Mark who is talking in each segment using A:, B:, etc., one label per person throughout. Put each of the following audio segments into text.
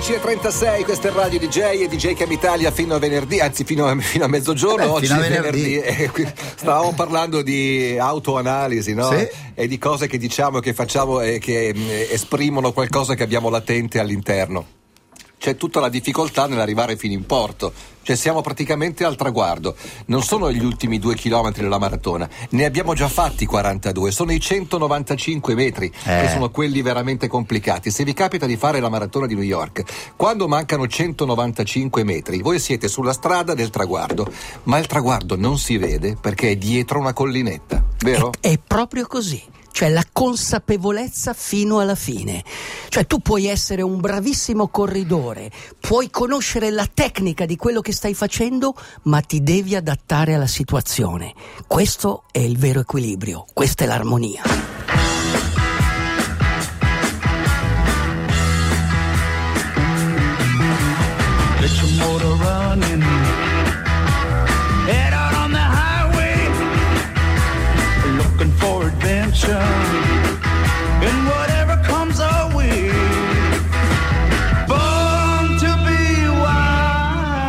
A: 10.36, questo è Radio DJ e DJ Cam Italia fino a venerdì, anzi fino a, fino a mezzogiorno,
B: Eh beh,
A: oggi è venerdì.
B: venerdì.
A: e qui stavamo parlando di autoanalisi, no?
B: Sì.
A: E di cose che diciamo che facciamo e che mm, esprimono qualcosa che abbiamo latente all'interno. C'è tutta la difficoltà nell'arrivare fino in porto, cioè siamo praticamente al traguardo. Non sono gli ultimi due chilometri della maratona, ne abbiamo già fatti 42, sono i 195 metri che
B: Eh.
A: sono quelli veramente complicati. Se vi capita di fare la maratona di New York, quando mancano 195 metri, voi siete sulla strada del traguardo, ma il traguardo non si vede perché è dietro una collinetta, vero?
C: È, è proprio così. Cioè la consapevolezza fino alla fine. Cioè tu puoi essere un bravissimo corridore, puoi conoscere la tecnica di quello che stai facendo, ma ti devi adattare alla situazione. Questo è il vero equilibrio, questa è l'armonia.
D: Get your motor running.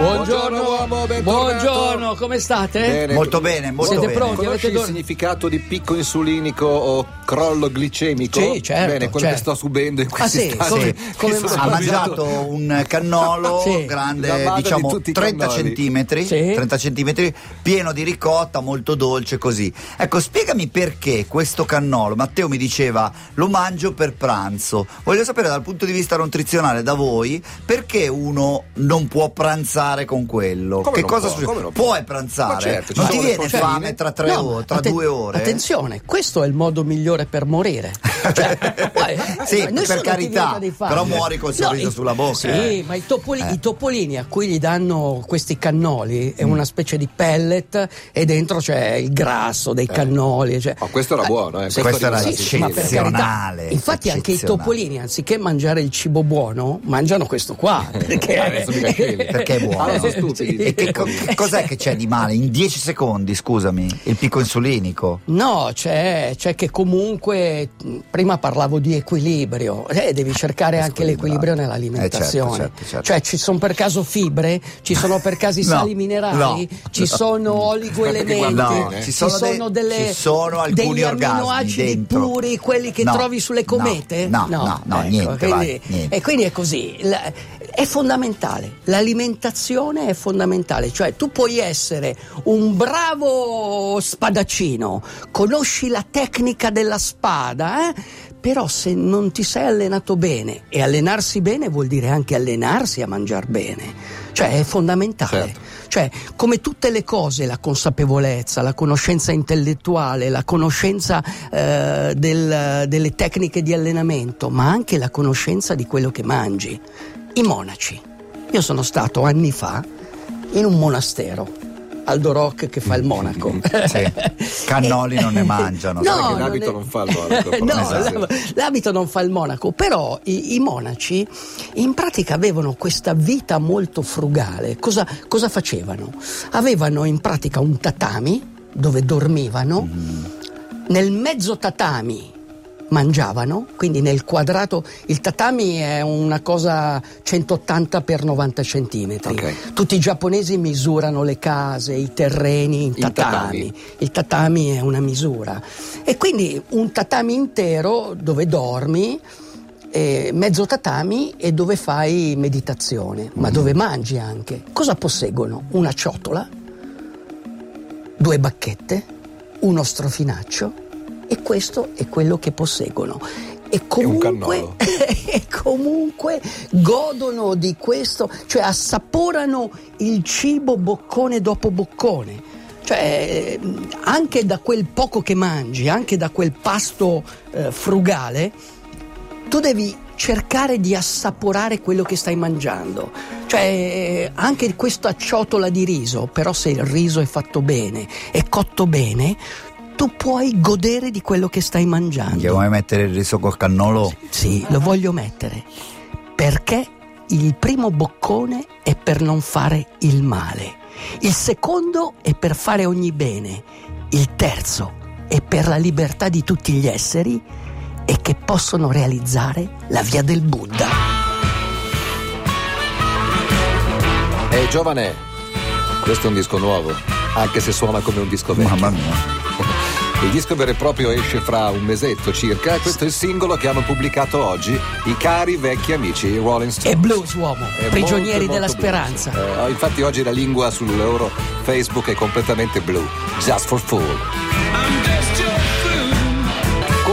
A: Buongiorno, uomo, bentornato.
C: Buongiorno, come state?
A: Bene.
B: Molto bene, molto
C: Siete
B: bene.
C: pronti?
A: Conosci
C: Avete
A: il
C: dor-
A: significato di picco insulinico o crollo glicemico?
C: Sì, certo,
A: Bene, quello
C: certo.
A: che sto subendo in
C: Ah,
A: questi
C: sì?
A: istanti.
C: Come- come?
B: Ha mangiato un cannolo
C: Sì.
B: Grande,
A: di
B: diciamo
A: tutti i
B: 30
A: cannoli.
B: centimetri,
C: Sì.
B: 30 centimetri, pieno di ricotta, molto dolce così. Ecco, spiegami perché questo cannolo, Matteo mi diceva, lo mangio per pranzo. Voglio sapere dal punto di vista nutrizionale da voi, perché uno non può pranzare con quello?
A: Come
B: che cosa
A: può?
B: succede?
A: Come può?
B: Puoi pranzare?
A: Ma certo, ci
B: non ti viene fame tra, tre
C: No,
B: ore, tra
C: atten-
B: due ore?
C: Attenzione, questo è il modo migliore per morire. Cioè, poi,
B: Sì,
C: eh,
B: per carità, però muori col sorriso
C: i-
B: sulla bocca,
C: Sì,
B: eh.
C: ma i, topoli-
B: Eh.
C: i topolini a cui gli danno questi cannoli è una specie di pellet e dentro c'è il grasso dei cannoli. Cioè,
A: Ma questo era buono, eh.
C: sì,
B: Questo era
C: sì, ma per carità. Infatti anche i topolini, anziché mangiare il cibo buono, mangiano questo qua. Perché,
A: quelli.
B: Perché è buono.
A: Ah, sono stupidi.
B: E che cos'è che c'è di male? In 10 secondi, scusami, il picco insulinico.
C: No, c'è, c'è che comunque prima parlavo di equilibrio, eh, devi cercare anche l'equilibrio nell'alimentazione.
B: Eh, certo, certo, certo.
C: Cioè ci sono per caso fibre, ci sono per caso i
B: No,
C: sali minerali,
B: no,
C: ci
B: no.
C: sono oligoelementi,
B: No,
A: ci
C: ci
B: sono
C: sono,
B: de-
C: delle,
B: ci sono alcuni
C: amminoacidi
B: dentro.
C: puri, quelli che trovi sulle comete?
B: no, no, no, niente,
C: quindi,
B: vai, niente.
C: E quindi è così. La- è fondamentale, l'alimentazione è fondamentale, cioè tu puoi essere un bravo spadaccino, conosci la tecnica della spada, eh? però se non ti sei allenato bene, e allenarsi bene vuol dire anche allenarsi a mangiare bene, cioè è fondamentale.
A: Certo.
C: Cioè, come tutte le cose, la consapevolezza, la conoscenza intellettuale, la conoscenza eh, del- delle tecniche di allenamento, ma anche la conoscenza di quello che mangi. I monaci. Io sono stato anni fa in un monastero. Aldo Rock che fa il monaco.
B: Sì. Cannoli non ne mangiano,
C: No,
A: che
C: non
A: l'abito
C: è-
A: non fa il monaco, però.
C: no,
A: Esatto.
C: l'ab- l'abito non fa il monaco, però i, i monaci in pratica avevano questa vita molto frugale. Cosa, cosa facevano? Avevano in pratica un tatami dove dormivano, nel mezzo tatami mangiavano, quindi nel quadrato il tatami è una cosa 180 x 90 centimetri.
A: Ok.
C: Tutti i giapponesi misurano le case, i terreni in
A: In
C: tatami.
A: tatami.
C: Il tatami è una misura. E quindi un tatami intero dove dormi, eh, mezzo tatami e dove fai meditazione, ma dove mangi anche. Cosa posseggono? Una ciotola, due bacchette, uno strofinaccio e questo è quello che posseggono. E comunque, e comunque godono di questo, cioè assaporano il cibo boccone dopo boccone. Cioè, eh, anche da quel poco che mangi, anche da quel pasto eh, frugale, tu devi cercare di assaporare quello che stai mangiando. Cioè, eh, anche questa ciotola di riso, però se il riso è fatto bene, è cotto bene, tu puoi godere di quello che stai mangiando.
B: Andiamo a mettere il riso col cannolo.
C: Sì, lo voglio mettere. Perché il primo boccone è per non fare il male. Il secondo è per fare ogni bene. Il terzo è per la libertà di tutti gli esseri e che possono realizzare la via del Buddha.
A: giovane, questo è un disco nuovo, anche se suona come un disco vecchio.
B: Mamma mia.
A: Il disco vero e proprio esce fra un mesetto circa e questo è il singolo che hanno pubblicato oggi i cari vecchi amici Rolling Stones.
C: E blues, uomo,
A: È
C: prigionieri
A: molto,
C: della
A: molto
C: speranza.
A: blues. Eh, infatti oggi la lingua sul loro Facebook è completamente blu. Just for fool.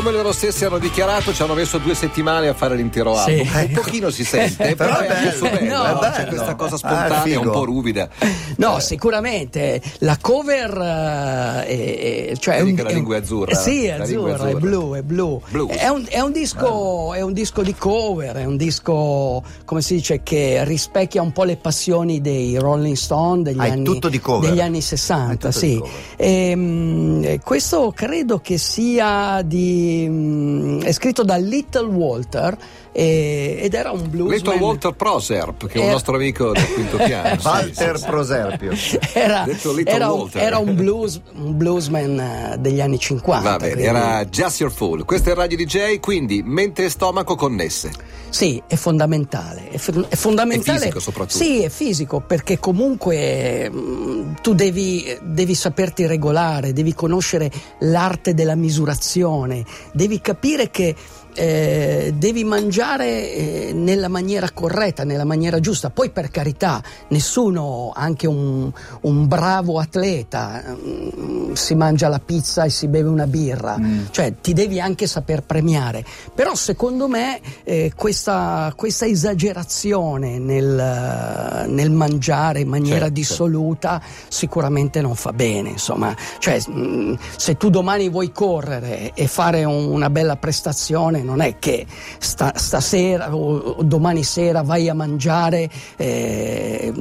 A: Come loro stessi hanno dichiarato, ci hanno messo due settimane a fare l'intero
C: Sì.
A: album. Un pochino si sente, però
B: Però
A: è
B: bello.
A: bello.
C: No.
A: no?
B: È
A: C'è
B: bello.
A: questa cosa
B: Ah,
A: spontanea,
B: figo.
A: un po' ruvida.
C: No, sicuramente la cover eh, è, è- cioè è
A: Vedi
C: un,
A: che la lingua è azzurra,
C: Sì, è
A: è
C: azzurra, è
A: azzurra.
C: blu, è blu. È un, è un disco, è un disco di cover, è un disco, come si dice, che rispecchia un po' le passioni dei Rolling Stone degli,
B: Ah,
C: anni,
B: tutto di cover.
C: degli anni
B: È
C: 60.
B: tutto di
C: Sì.
B: cover.
C: Ehm, eh, questo credo che sia di. Mm, è scritto da Little Walter eh, ed era un bluesman.
A: Little Walter Proserp, che è un
C: Era-
A: nostro amico del quinto piano.
B: Walter
A: sì, sì.
B: Proserpio.
C: era,
A: Detto Little
C: era un,
A: Walter.
C: era un blues, un bluesman eh, degli anni 50.
A: Va bene,
C: quindi-
A: era Just Your Fool. Questo è il Radio DJ, quindi mente e stomaco connesse.
C: Sì, è fondamentale. È, f- è fondamentale.
A: È fisico soprattutto.
C: Sì, è fisico perché comunque mm, tu devi, devi saperti regolare, devi conoscere l'arte della misurazione, devi capire che eh, devi mangiare eh, nella maniera corretta, nella maniera giusta. Poi per carità, nessuno, anche un, un bravo atleta, mm, si mangia la pizza e si beve una birra, cioè ti devi anche saper premiare. Però secondo me eh, questa, questa esagerazione nel, nel mangiare in maniera
A: Certo.
C: dissoluta sicuramente non fa bene. Insomma, cioè, mh, se tu domani vuoi correre e fare un- una bella prestazione, non è che sta- stasera o, domani sera vai a mangiare eh,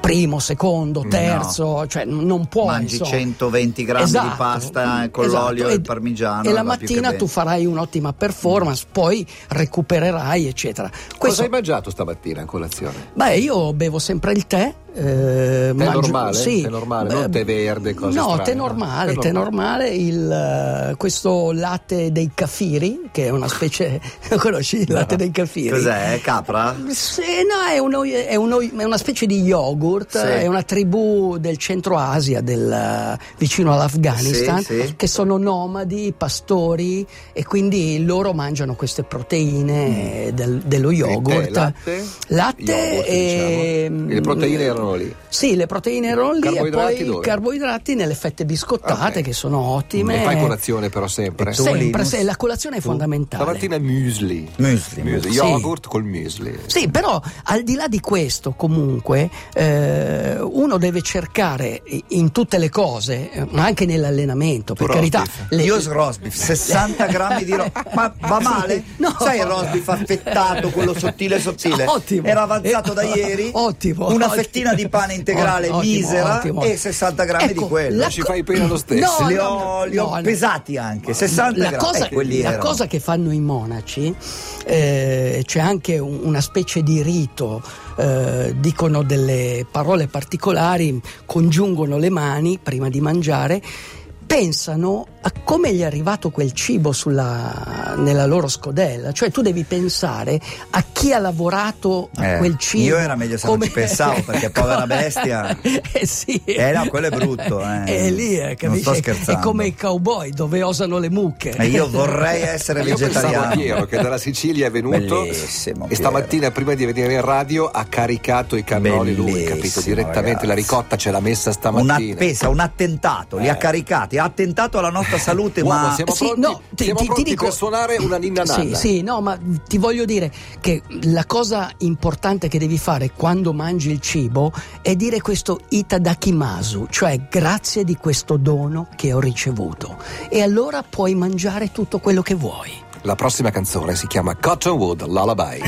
C: primo, secondo, terzo, cioè n- non puoi.
B: Mangi
C: insomma.
B: 120 grammi di
C: Esatto,
B: pasta con
C: esatto.
B: l'olio e il parmigiano.
C: E la mattina tu farai un'ottima performance, poi recupererai, eccetera.
A: Cosa
C: Questo,
A: hai mangiato stamattina a colazione?
C: beh, io bevo sempre il tè. Eh, mangio-
A: normale?
C: Sì.
A: Normale, non tè verde, cose
C: No,
A: strane,
C: tè
A: no?
C: normale,
A: Tè normale.
C: il, eh, questo latte dei caffiri, che è una specie, conosci il latte dei caffiri?
B: Cos'è? Capra?
C: Sì, no, è, uno- è uno- è una specie di yogurt,
B: Sì.
C: è una tribù del centro Asia, del, vicino all'Afghanistan,
B: Sì, sì.
C: che sono nomadi, pastori e quindi loro mangiano queste proteine eh, del- dello yogurt.
A: tè, latte?
C: Latte
A: Yogurt,
C: e...
A: diciamo. E le proteine erano lì.
C: Sì, le proteine erano lì e poi
A: dove?
C: carboidrati nelle fette biscottate
A: Ok.
C: che sono ottime.
A: E fai colazione però sempre.
B: E?
C: Sempre, sì, la colazione è fondamentale.
A: Stamattina muesli.
B: Muesli.
A: Muesli.
C: Sì.
A: Yogurt col muesli.
C: Sì, però al di là di questo, comunque, eh, uno deve cercare in tutte le cose, eh, ma anche nell'allenamento, per
A: Tu
C: carità. le-
B: Io roast beef, 60 grammi di roast Ma va male?
C: No.
B: Sai il roast beef affettato, quello sottile sottile?
C: Ottimo.
B: Era avanzato da
C: Eh,
B: ieri.
C: ottimo,
B: Una
C: ottimo.
B: Fettina di pane integrale
C: Ottimo,
B: misera
C: ottimo.
B: e 60 grammi
C: Ecco,
B: di quello.
A: Ci
C: co-
A: fai pena lo stesso.
C: No,
B: li
C: no,
B: ho, li ho pesati anche, 60
C: la
B: grammi.
C: cosa,
B: Eh,
C: la
B: erano.
C: cosa che fanno i monaci, eh, c'è anche un- una specie di rito, eh, dicono delle parole particolari, congiungono le mani prima di mangiare, pensano a come gli è arrivato quel cibo sulla- nella loro scodella, cioè tu devi pensare a chi ha lavorato a
B: Eh,
C: quel cibo.
B: io era meglio se non ci pensavo, perché povera bestia.
C: eh sì.
B: Eh, no, quello è brutto, eh.
C: È lì, eh,
B: Non sto scherzando.
C: È come i cowboy dove osano le mucche.
B: E io vorrei essere
A: Io
B: vegetariano.
A: Piero che dalla Sicilia è venuto
B: Bellissimo,
A: e stamattina prima di venire in radio ha caricato i cannoli lui,
B: Bellissimo,
A: capito? Direttamente la
B: ragazzi.
A: ricotta ce l'ha messa
B: Una
A: stamattina.
B: pesa, un attentato, li ha caricati, ha attentato alla nostra salute,
A: Uomo,
B: ma
A: siamo
C: Sì,
A: pronti,
C: no, ti-
A: siamo
C: ti- ti
A: pronti
C: dico-
A: per suonare una ninna
C: Sì,
A: nanna.
C: sì, no, ma ti voglio dire che la cosa importante che devi fare quando mangi il cibo è dire questo itadakimasu, cioè grazie di questo dono che ho ricevuto. E allora puoi mangiare tutto quello che vuoi.
A: La prossima canzone si chiama Cottonwood Lullaby.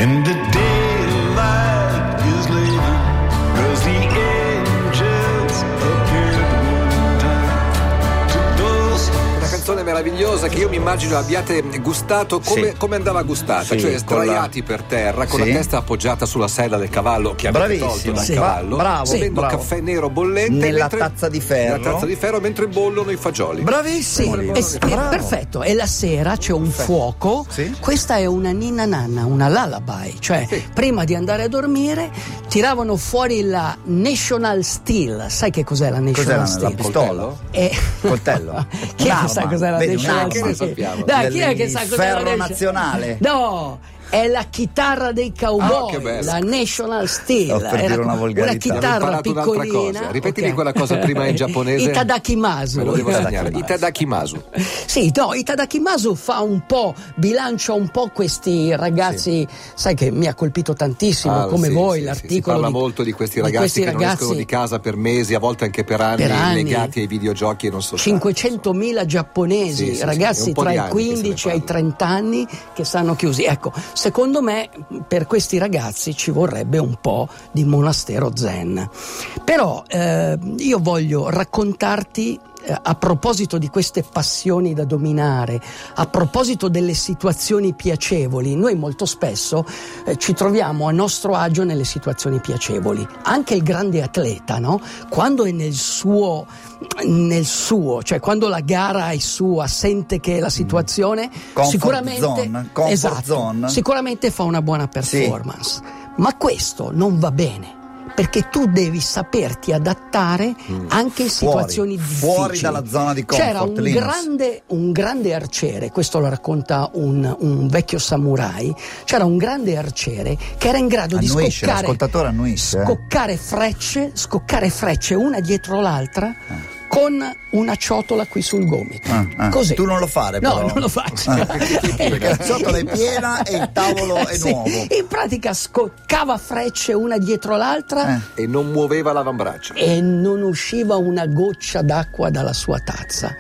A: Canzone meravigliosa che io mi immagino abbiate gustato come,
B: Sì.
A: come andava gustata,
B: Sì,
A: cioè
B: con la-
A: sdraiati per terra con
B: Sì.
A: la testa appoggiata sulla sella del cavallo che avete tolto
B: Bravissimo.
A: dal
C: Sì.
A: cavallo,
B: Bravo,
A: bevendo
B: bravo.
A: caffè nero bollente
B: Nella
A: mentre-
B: tazza di ferro.
A: nella tazza di ferro mentre bollono i fagioli.
B: Bravissimo.
C: e- e-
B: Bravo.
C: perfetto. E la sera c'è un fuoco.
B: Sì.
C: Questa è una ninna nanna, una lullaby. Cioè, prima di andare a dormire, tiravano fuori la National Steel. Sai che cos'è la National
B: Cos'è la, la
C: Steel?
B: pistola?
C: E-
B: Coltello?
C: che sa cos'è la
B: Vedi,
A: sappiamo?
C: Dai, chi è che sa la
B: ferro nazionale?
C: No! È la chitarra dei
A: Ah,
C: cowboy,
A: bello.
C: la National Steel.
B: Stavo per
C: Era
B: dire una
C: una chitarra piccolina.
A: Ripetimi
C: ok.
A: quella cosa prima in giapponese.
C: Itadakimasu.
A: Me lo devo segnare.
B: Itadakimasu.
C: Sì, no, Itadakimasu fa un po', bilancia un po' questi ragazzi, sai che mi ha colpito tantissimo,
A: Ah,
C: come
A: sì,
C: voi,
A: sì, sì,
C: l'articolo.
A: Si parla
C: di-
A: molto di questi
C: di
A: ragazzi
C: questi
A: che non
C: ragazzi-
A: escono di casa per mesi, a volte anche per anni,
C: Per anni.
A: legati ai videogiochi e non so
C: 500.000 giapponesi,
A: Sì, sì, sì,
C: ragazzi tra
A: di
C: i
A: anni che se ne
C: 15 e i
A: parla.
C: 30 anni che stanno chiusi. Ecco, secondo me per questi ragazzi ci vorrebbe un po' di monastero zen. Però eh, io voglio raccontarti a proposito di queste passioni da dominare, a proposito delle situazioni piacevoli, noi molto spesso eh, ci troviamo a nostro agio nelle situazioni piacevoli. Anche il grande atleta, no? Quando è nel suo, nel suo, cioè quando la gara è sua, sente che la situazione
B: Comfort
C: sicuramente,
B: zone,
C: esatto, sicuramente fa una buona performance. Ma questo non va bene. Perché tu devi saperti adattare anche in
B: Mm.
C: Situazioni difficili.
B: fuori dalla zona di comfort,
C: C'era un grande, un grande arciere, questo lo racconta un, un vecchio samurai. C'era un grande arciere che era in grado di
B: Annuisce,
C: scoccare,
B: l'ascoltatore annuisce, eh.
C: scoccare frecce, scoccare frecce una dietro l'altra. Con una ciotola qui sul gomito.
B: Ah, ah.
C: Così.
B: Tu non lo fare,
C: No,
B: però.
C: non lo faccio.
B: Ah, Perché la ciotola è piena e il tavolo è
C: Sì,
B: nuovo.
C: In pratica scoccava frecce una dietro l'altra
B: Eh.
A: E non muoveva l'avambraccio.
C: e non usciva una goccia d'acqua dalla sua tazza.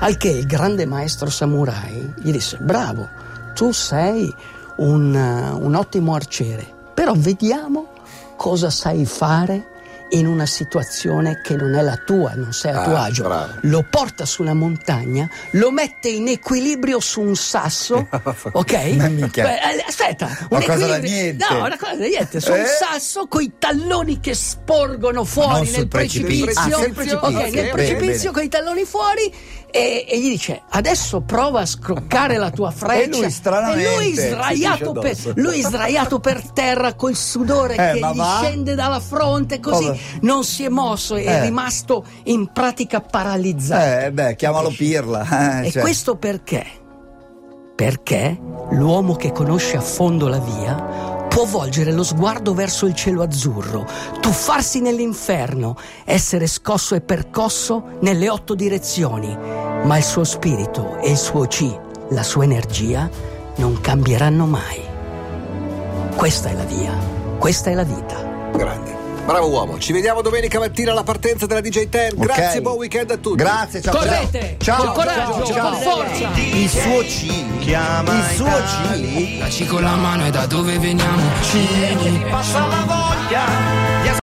C: Al che il grande maestro samurai gli disse: Bravo, tu sei un, un ottimo arciere, però vediamo cosa sai fare in una situazione che non è la tua, non sei a
A: Ah,
C: tuo agio.
A: bravo.
C: Lo porta sulla montagna, lo mette in equilibrio su un sasso, ok? Beh, eh, aspetta, un
B: Una cosa da niente.
C: No, una cosa da niente, su un
B: Eh?
C: sasso con i talloni che sporgono fuori
B: non
C: nel
B: precipizio.
C: precipizio.
B: Ah, precipizio.
C: Ok,
B: Ok,
C: nel precipizio con i talloni fuori e, e gli dice adesso prova a scroccare la tua freccia.
B: E lui stranamente
C: E lui sdraiato, per, lui sdraiato per terra col sudore
B: Eh,
C: che gli
B: va?
C: scende dalla fronte così
B: Cosa?
C: non si è mosso, è
B: Eh.
C: rimasto in pratica paralizzato.
B: Eh, beh, chiamalo Pirla. eh,
C: E
B: cioè.
C: questo perché? Perché l'uomo che conosce a fondo la via può volgere lo sguardo verso il cielo azzurro, tuffarsi nell'inferno, essere scosso e percosso nelle otto direzioni, ma il suo spirito e il suo chi, la sua energia, non cambieranno mai. Questa è la via, questa è la vita.
A: Grande. Bravo uomo. Ci vediamo domenica mattina alla partenza della DJ 10.
B: Ok.
A: Grazie, buon weekend a tutti.
B: Grazie, ciao.
C: Correte,
B: ciao.
C: con coraggio,
B: ciao, ciao.
C: con forza.
B: Il suo C.
D: Chiama
B: Il suo
D: Italia.
B: C.
E: Daci con la mano e da dove veniamo?
D: Passa la voglia